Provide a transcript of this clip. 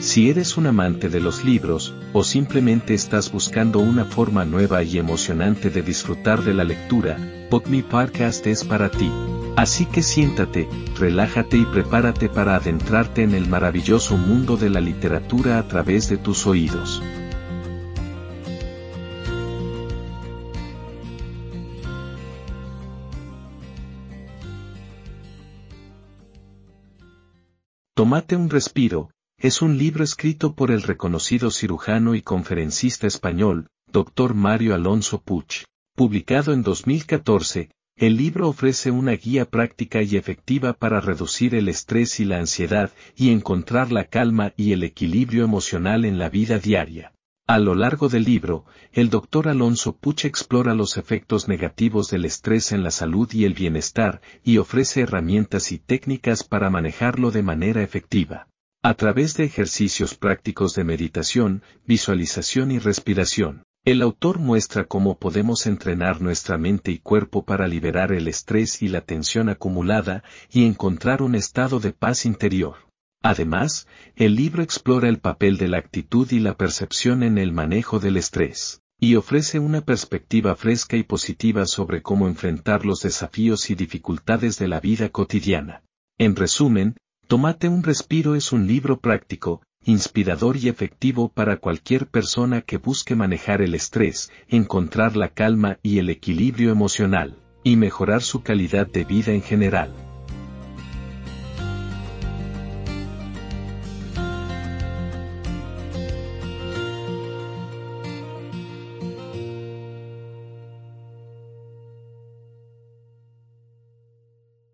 Si eres un amante de los libros, o simplemente estás buscando una forma nueva y emocionante de disfrutar de la lectura, Me Podcast es para ti. Así que siéntate, relájate y prepárate para adentrarte en el maravilloso mundo de la literatura a través de tus oídos. Tómate un respiro, es un libro escrito por el reconocido cirujano y conferencista español, Dr. Mario Alonso Puch. Publicado en 2014, el libro ofrece una guía práctica y efectiva para reducir el estrés y la ansiedad y encontrar la calma y el equilibrio emocional en la vida diaria. A lo largo del libro, el doctor Alonso Puch explora los efectos negativos del estrés en la salud y el bienestar y ofrece herramientas y técnicas para manejarlo de manera efectiva. A través de ejercicios prácticos de meditación, visualización y respiración, el autor muestra cómo podemos entrenar nuestra mente y cuerpo para liberar el estrés y la tensión acumulada y encontrar un estado de paz interior. Además, el libro explora el papel de la actitud y la percepción en el manejo del estrés, y ofrece una perspectiva fresca y positiva sobre cómo enfrentar los desafíos y dificultades de la vida cotidiana. En resumen, Tómate un respiro es un libro práctico, inspirador y efectivo para cualquier persona que busque manejar el estrés, encontrar la calma y el equilibrio emocional, y mejorar su calidad de vida en general.